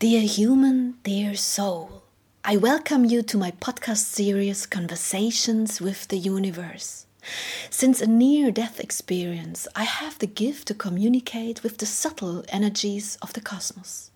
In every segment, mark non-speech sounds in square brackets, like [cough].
Dear human, dear soul, I welcome you to my podcast series Conversations with the Universe. Since a near death experience, I have the gift to communicate with the subtle energies of the cosmos.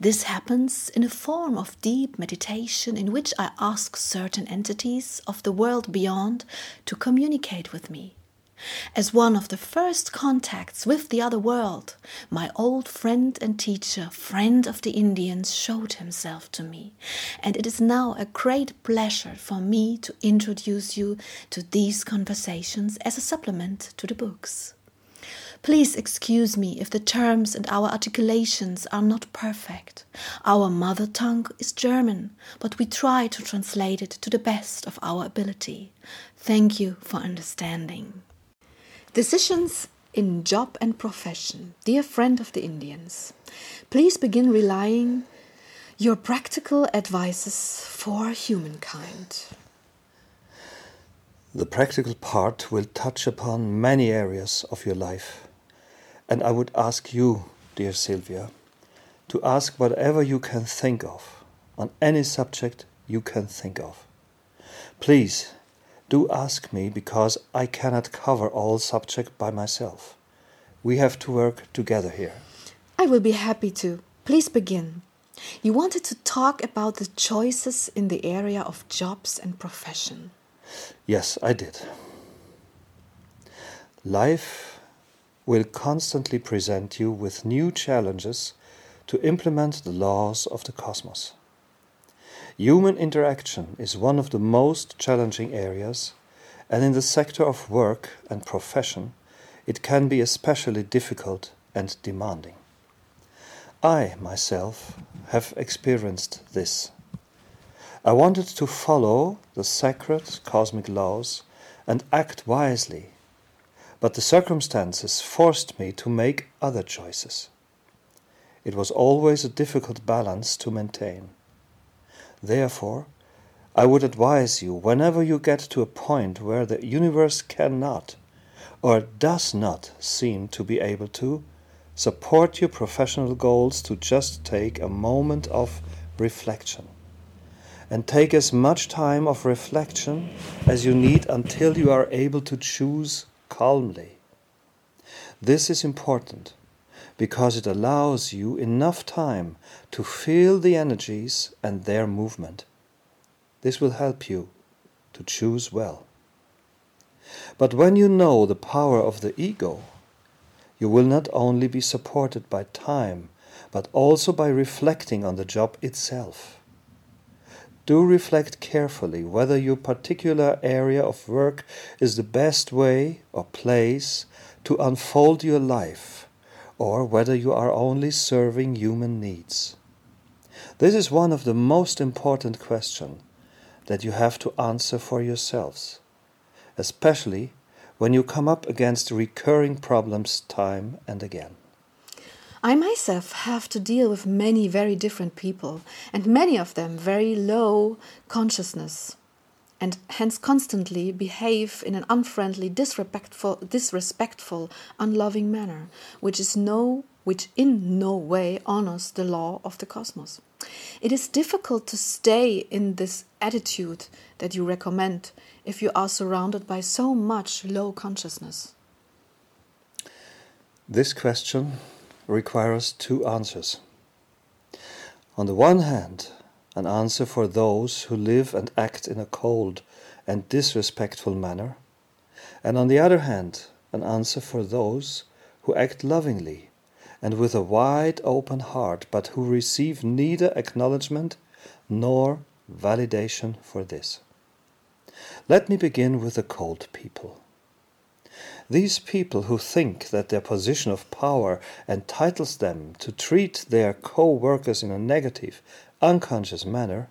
This happens in a form of deep meditation in which I ask certain entities of the world beyond to communicate with me. As one of the first contacts with the other world, my old friend and teacher, friend of the Indians, showed himself to me, and it is now a great pleasure for me to introduce you to these conversations as a supplement to the books. Please excuse me if the terms and our articulations are not perfect. Our mother tongue is German, but we try to translate it to the best of our ability. Thank you for understanding. Decisions in job and profession. Dear friend of the Indians, please begin relying your practical advices for humankind. The practical part will touch upon many areas of your life. And I would ask you, dear Sylvia, to ask whatever you can think of on any subject you can think of. Please do ask me because I cannot cover all subject by myself. We have to work together here. I will be happy to. Please begin. You wanted to talk about the choices in the area of jobs and profession. Yes, I did. Life will constantly present you with new challenges to implement the laws of the cosmos. Human interaction is one of the most challenging areas, and in the sector of work and profession, it can be especially difficult and demanding. I myself have experienced this. I wanted to follow the sacred cosmic laws and act wisely but the circumstances forced me to make other choices. It was always a difficult balance to maintain. Therefore, I would advise you whenever you get to a point where the universe cannot or does not seem to be able to support your professional goals to just take a moment of reflection. And take as much time of reflection as you need until you are able to choose calmly. This is important because it allows you enough time to feel the energies and their movement. This will help you to choose well. But when you know the power of the ego, you will not only be supported by time, but also by reflecting on the job itself do reflect carefully whether your particular area of work is the best way or place to unfold your life, or whether you are only serving human needs. This is one of the most important questions that you have to answer for yourselves, especially when you come up against recurring problems time and again. I myself have to deal with many very different people, and many of them very low consciousness, and hence constantly behave in an unfriendly, disrespectful, disrespectful, unloving manner, which is no which in no way honors the law of the cosmos. It is difficult to stay in this attitude that you recommend if you are surrounded by so much low consciousness. This question requires two answers. On the one hand, an answer for those who live and act in a cold and disrespectful manner, and on the other hand, an answer for those who act lovingly and with a wide open heart, but who receive neither acknowledgement nor validation for this. Let me begin with the cold people. These people who think that their position of power entitles them to treat their co workers in a negative, unconscious manner,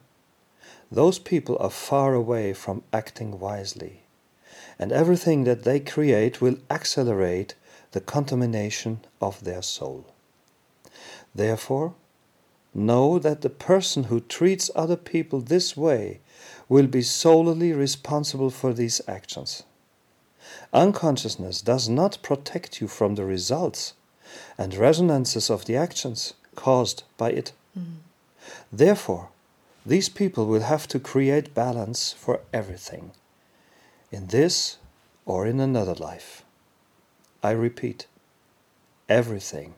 those people are far away from acting wisely, and everything that they create will accelerate the contamination of their soul. Therefore, know that the person who treats other people this way will be solely responsible for these actions. Unconsciousness does not protect you from the results and resonances of the actions caused by it mm. Therefore, these people will have to create balance for everything, in this or in another life. I repeat, everything.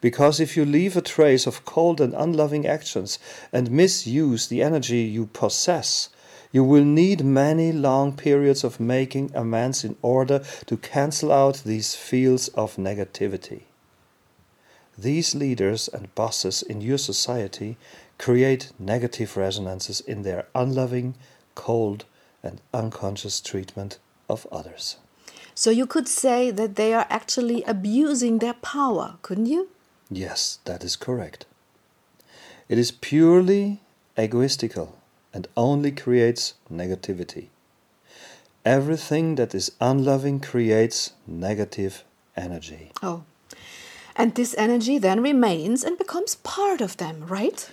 Because if you leave a trace of cold and unloving actions and misuse the energy you possess, you will need many long periods of making amends in order to cancel out these fields of negativity. These leaders and bosses in your society create negative resonances in their unloving, cold, and unconscious treatment of others. So you could say that they are actually abusing their power, couldn't you? Yes, that is correct. It is purely egoistical and only creates negativity. Everything that is unloving creates negative energy. Oh. And this energy then remains and becomes part of them, right?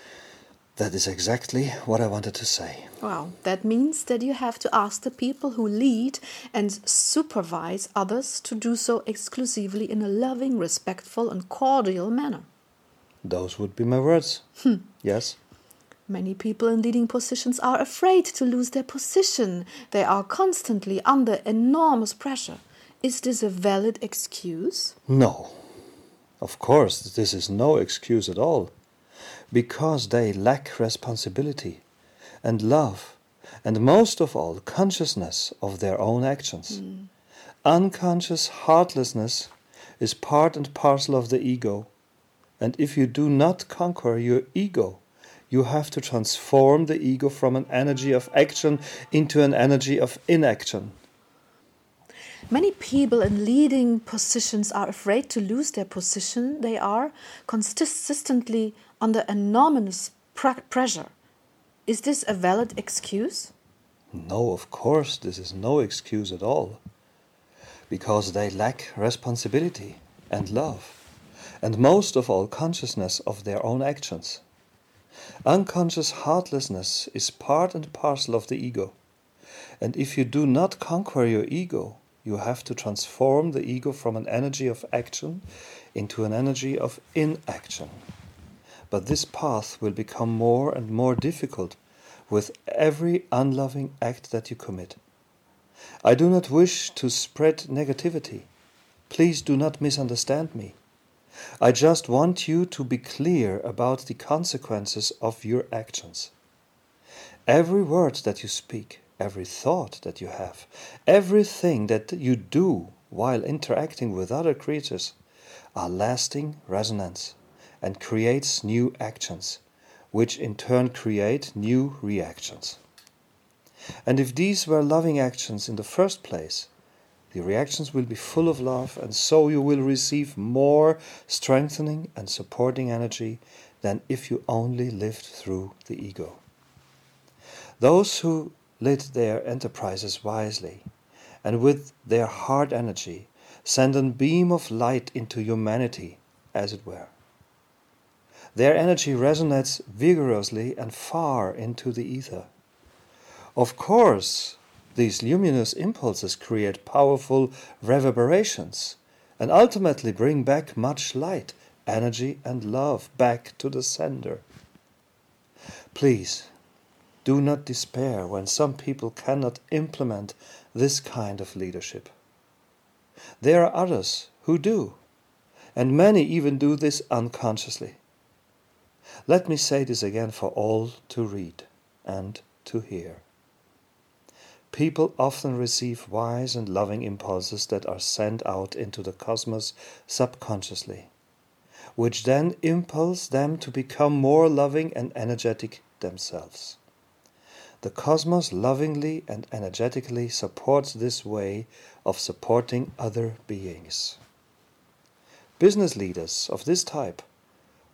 That is exactly what I wanted to say. Wow, that means that you have to ask the people who lead and supervise others to do so exclusively in a loving, respectful, and cordial manner. Those would be my words. Hmm. Yes. Many people in leading positions are afraid to lose their position. They are constantly under enormous pressure. Is this a valid excuse? No. Of course, this is no excuse at all. Because they lack responsibility and love, and most of all, consciousness of their own actions. Hmm. Unconscious heartlessness is part and parcel of the ego. And if you do not conquer your ego, you have to transform the ego from an energy of action into an energy of inaction. Many people in leading positions are afraid to lose their position. They are consistently under enormous pressure. Is this a valid excuse? No, of course, this is no excuse at all. Because they lack responsibility and love, and most of all, consciousness of their own actions. Unconscious heartlessness is part and parcel of the ego. And if you do not conquer your ego, you have to transform the ego from an energy of action into an energy of inaction. But this path will become more and more difficult with every unloving act that you commit. I do not wish to spread negativity. Please do not misunderstand me. I just want you to be clear about the consequences of your actions. Every word that you speak, every thought that you have, everything that you do while interacting with other creatures are lasting resonance and creates new actions, which in turn create new reactions. And if these were loving actions in the first place, the reactions will be full of love, and so you will receive more strengthening and supporting energy than if you only lived through the ego. Those who lead their enterprises wisely and with their hard energy send a beam of light into humanity, as it were. Their energy resonates vigorously and far into the ether. Of course, these luminous impulses create powerful reverberations and ultimately bring back much light, energy, and love back to the sender. Please do not despair when some people cannot implement this kind of leadership. There are others who do, and many even do this unconsciously. Let me say this again for all to read and to hear. People often receive wise and loving impulses that are sent out into the cosmos subconsciously, which then impulse them to become more loving and energetic themselves. The cosmos lovingly and energetically supports this way of supporting other beings. Business leaders of this type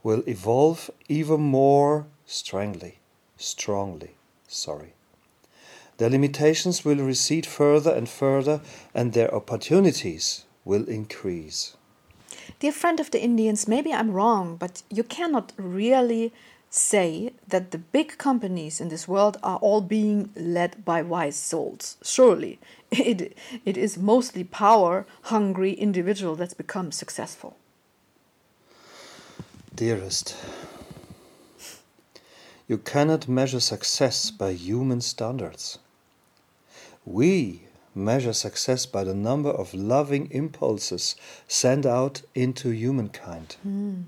will evolve even more strongly, strongly, sorry. Their limitations will recede further and further, and their opportunities will increase. Dear friend of the Indians, maybe I'm wrong, but you cannot really say that the big companies in this world are all being led by wise souls. Surely, [laughs] it, it is mostly power hungry individual that's become successful. Dearest, you cannot measure success by human standards. We measure success by the number of loving impulses sent out into humankind. Mm.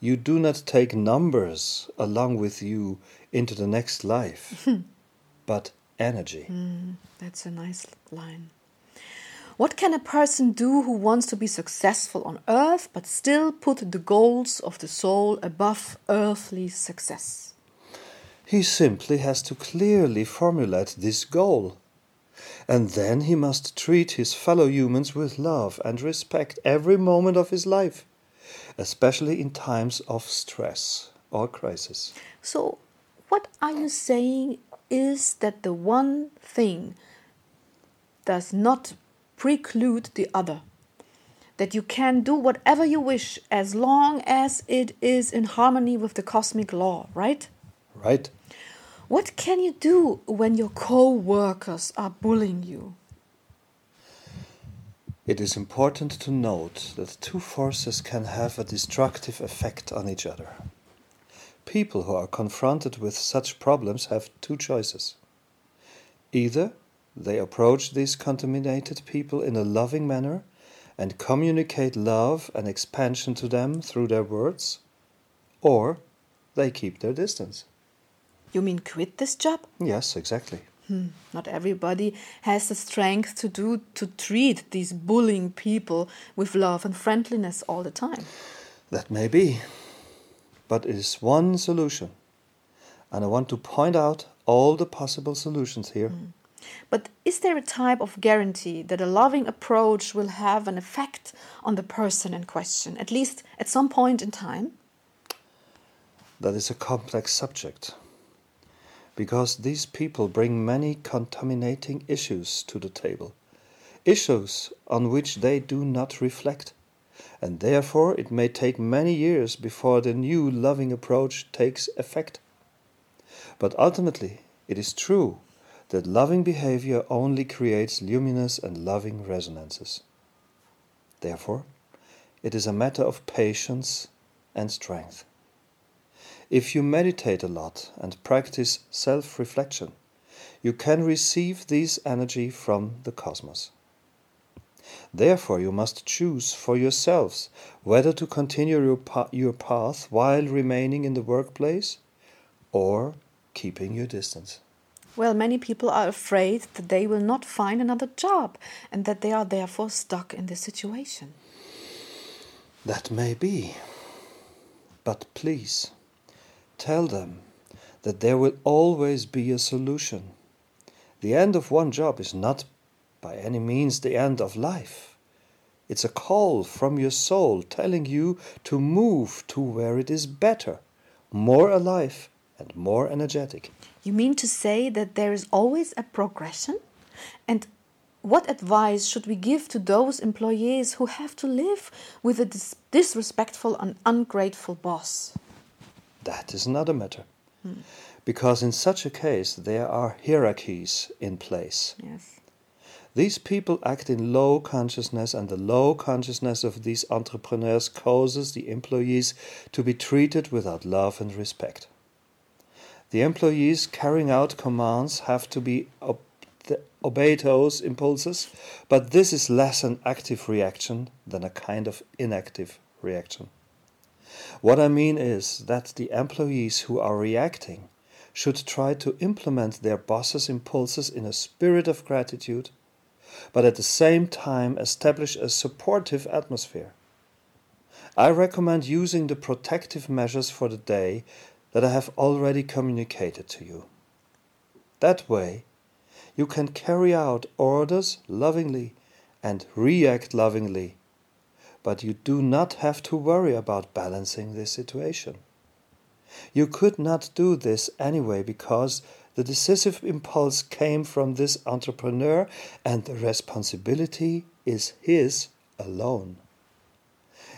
You do not take numbers along with you into the next life, [laughs] but energy. Mm, that's a nice line. What can a person do who wants to be successful on earth but still put the goals of the soul above earthly success? He simply has to clearly formulate this goal. And then he must treat his fellow humans with love and respect every moment of his life, especially in times of stress or crisis. So, what are you saying is that the one thing does not preclude the other? That you can do whatever you wish as long as it is in harmony with the cosmic law, right? Right. What can you do when your co workers are bullying you? It is important to note that two forces can have a destructive effect on each other. People who are confronted with such problems have two choices. Either they approach these contaminated people in a loving manner and communicate love and expansion to them through their words, or they keep their distance. You mean quit this job? Yes, exactly. Hmm. Not everybody has the strength to do to treat these bullying people with love and friendliness all the time. That may be. But it is one solution. And I want to point out all the possible solutions here. Hmm. But is there a type of guarantee that a loving approach will have an effect on the person in question, at least at some point in time? That is a complex subject because these people bring many contaminating issues to the table, issues on which they do not reflect, and therefore it may take many years before the new loving approach takes effect. But ultimately, it is true that loving behavior only creates luminous and loving resonances. Therefore, it is a matter of patience and strength. If you meditate a lot and practice self reflection, you can receive this energy from the cosmos. Therefore, you must choose for yourselves whether to continue your, pa- your path while remaining in the workplace or keeping your distance. Well, many people are afraid that they will not find another job and that they are therefore stuck in this situation. That may be. But please, Tell them that there will always be a solution. The end of one job is not by any means the end of life. It's a call from your soul telling you to move to where it is better, more alive, and more energetic. You mean to say that there is always a progression? And what advice should we give to those employees who have to live with a dis disrespectful and ungrateful boss? That is another matter. Hmm. Because in such a case, there are hierarchies in place. Yes. These people act in low consciousness, and the low consciousness of these entrepreneurs causes the employees to be treated without love and respect. The employees carrying out commands have to be ob- obey those impulses, but this is less an active reaction than a kind of inactive reaction. What I mean is that the employees who are reacting should try to implement their boss's impulses in a spirit of gratitude, but at the same time establish a supportive atmosphere. I recommend using the protective measures for the day that I have already communicated to you. That way, you can carry out orders lovingly and react lovingly but you do not have to worry about balancing this situation. You could not do this anyway because the decisive impulse came from this entrepreneur and the responsibility is his alone.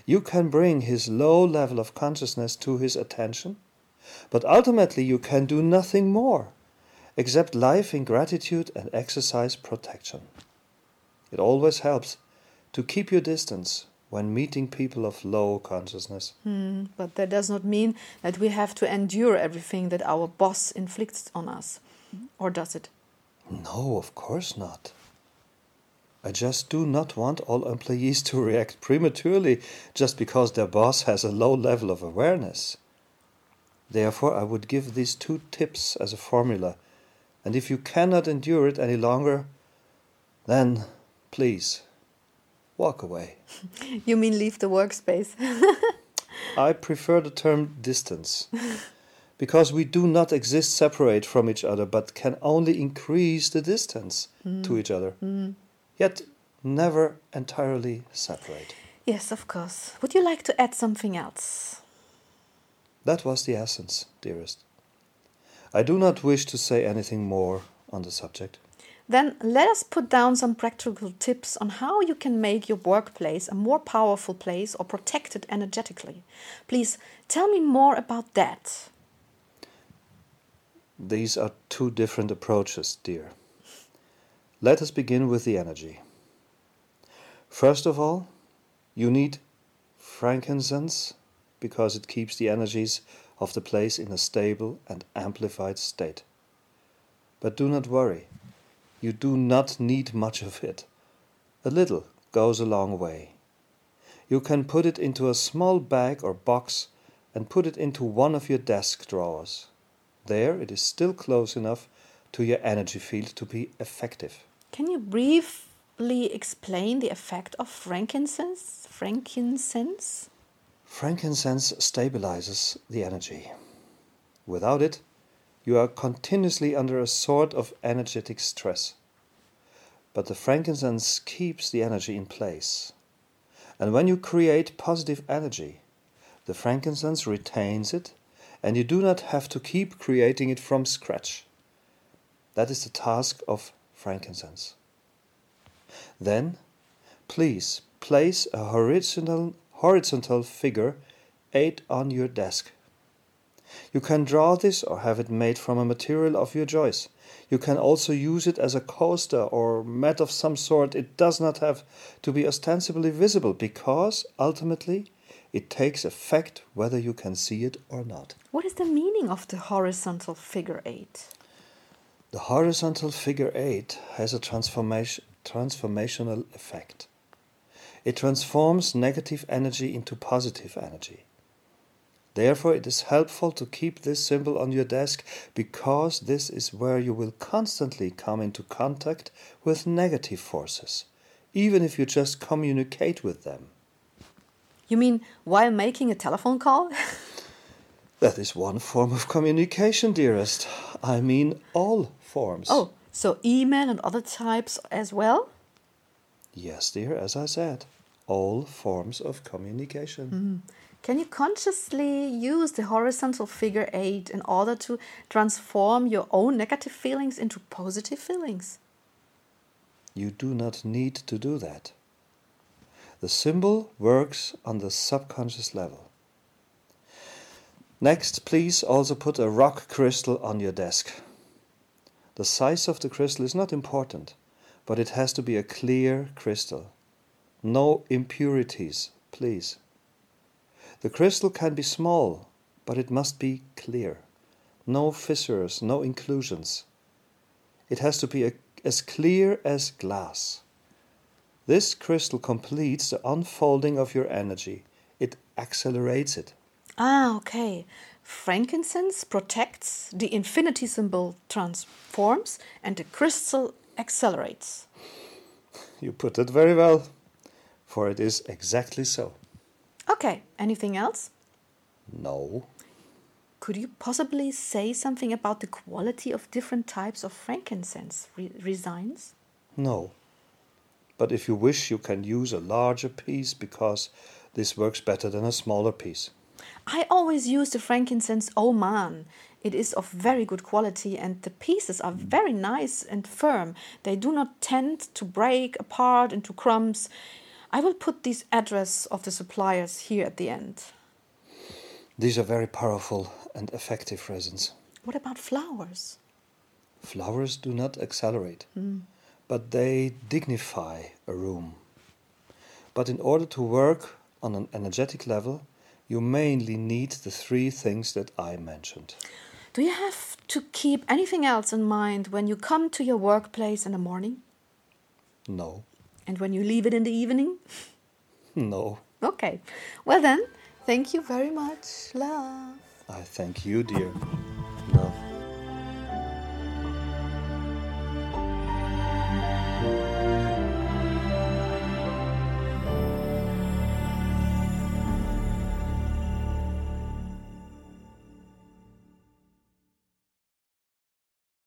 You can bring his low level of consciousness to his attention, but ultimately you can do nothing more except life in gratitude and exercise protection. It always helps to keep your distance when meeting people of low consciousness. Hmm, but that does not mean that we have to endure everything that our boss inflicts on us. Or does it? No, of course not. I just do not want all employees to [laughs] react prematurely just because their boss has a low level of awareness. Therefore, I would give these two tips as a formula, and if you cannot endure it any longer, then please walk away. [laughs] You mean leave the workspace? [laughs] I prefer the term distance because we do not exist separate from each other but can only increase the distance to mm. each other, mm. yet never entirely separate. yes, of course. Would you like to add something else? That was the essence, dearest. I do not wish to say anything more on the subject. Then let us put down some practical tips on how you can make your workplace a more powerful place or protect it energetically. Please tell me more about that. These are two different approaches, dear. Let us begin with the energy. First of all, you need frankincense because it keeps the energies of the place in a stable and amplified state. But do not worry, you do not need much of it. A little goes a long way. You can put it into a small bag or box and put it into one of your desk drawers. There it is still close enough to your energy field to be effective. Can you briefly explain the effect of frankincense? Frankincense? Frankincense stabilizes the energy. Without it, you are continuously under a sort of energetic stress. But the frankincense keeps the energy in place. And when you create positive energy, the frankincense retains it, and you do not have to keep creating it from scratch. That is the task of frankincense. Then, please place a horizontal, horizontal figure 8 on your desk. You can draw this or have it made from a material of your choice. You can also use it as a coaster or mat of some sort. It does not have to be ostensibly visible because ultimately it takes effect whether you can see it or not. What is the meaning of the horizontal figure eight? The horizontal figure 8 has a transformation, transformational effect. It transforms negative energy into positive energy. Therefore, it is helpful to keep this symbol on your desk because this is where you will constantly come into contact with negative forces, even if you just communicate with them. You mean while making a telephone call? [laughs] That is one form of communication, dearest. I mean, all forms. oh, so email and other types as well? Yes, dear, as I said, all forms of communication. Mm. Can you consciously use the horizontal figure eight in order to transform your own negative feelings into positive feelings? You do not need to do that. The symbol works on the subconscious level. Next, please also put a rock crystal on your desk. The size of the crystal is not important, but it has to be a clear crystal. No impurities, please. The crystal can be small, but it must be clear. No fissures, no inclusions. It has to be a, as clear as glass. This crystal completes the unfolding of your energy. It accelerates it. Ah, okay. Frankincense protects, the infinity symbol transforms, and the crystal accelerates. You put it very well, for it is exactly so. Okay, anything else? No, Could you possibly say something about the quality of different types of frankincense re- resins? no. But if you wish, you can use a larger piece because this works better than a smaller piece. I always use the frankincense Oman. It is of very good quality and the pieces are very nice and firm. They do not tend to break apart into crumbs. I will put this address of the suppliers here at the end. These are very powerful and effective resins. What about flowers? Flowers do not accelerate, hmm. but they dignify a room. But in order to work on an energetic level, you mainly need the three things that I mentioned. Do you have to keep anything else in mind when you come to your workplace in the morning No, and when you leave it in the evening? no. Okay. Well, then, thank you very much. Love. I thank you, dear.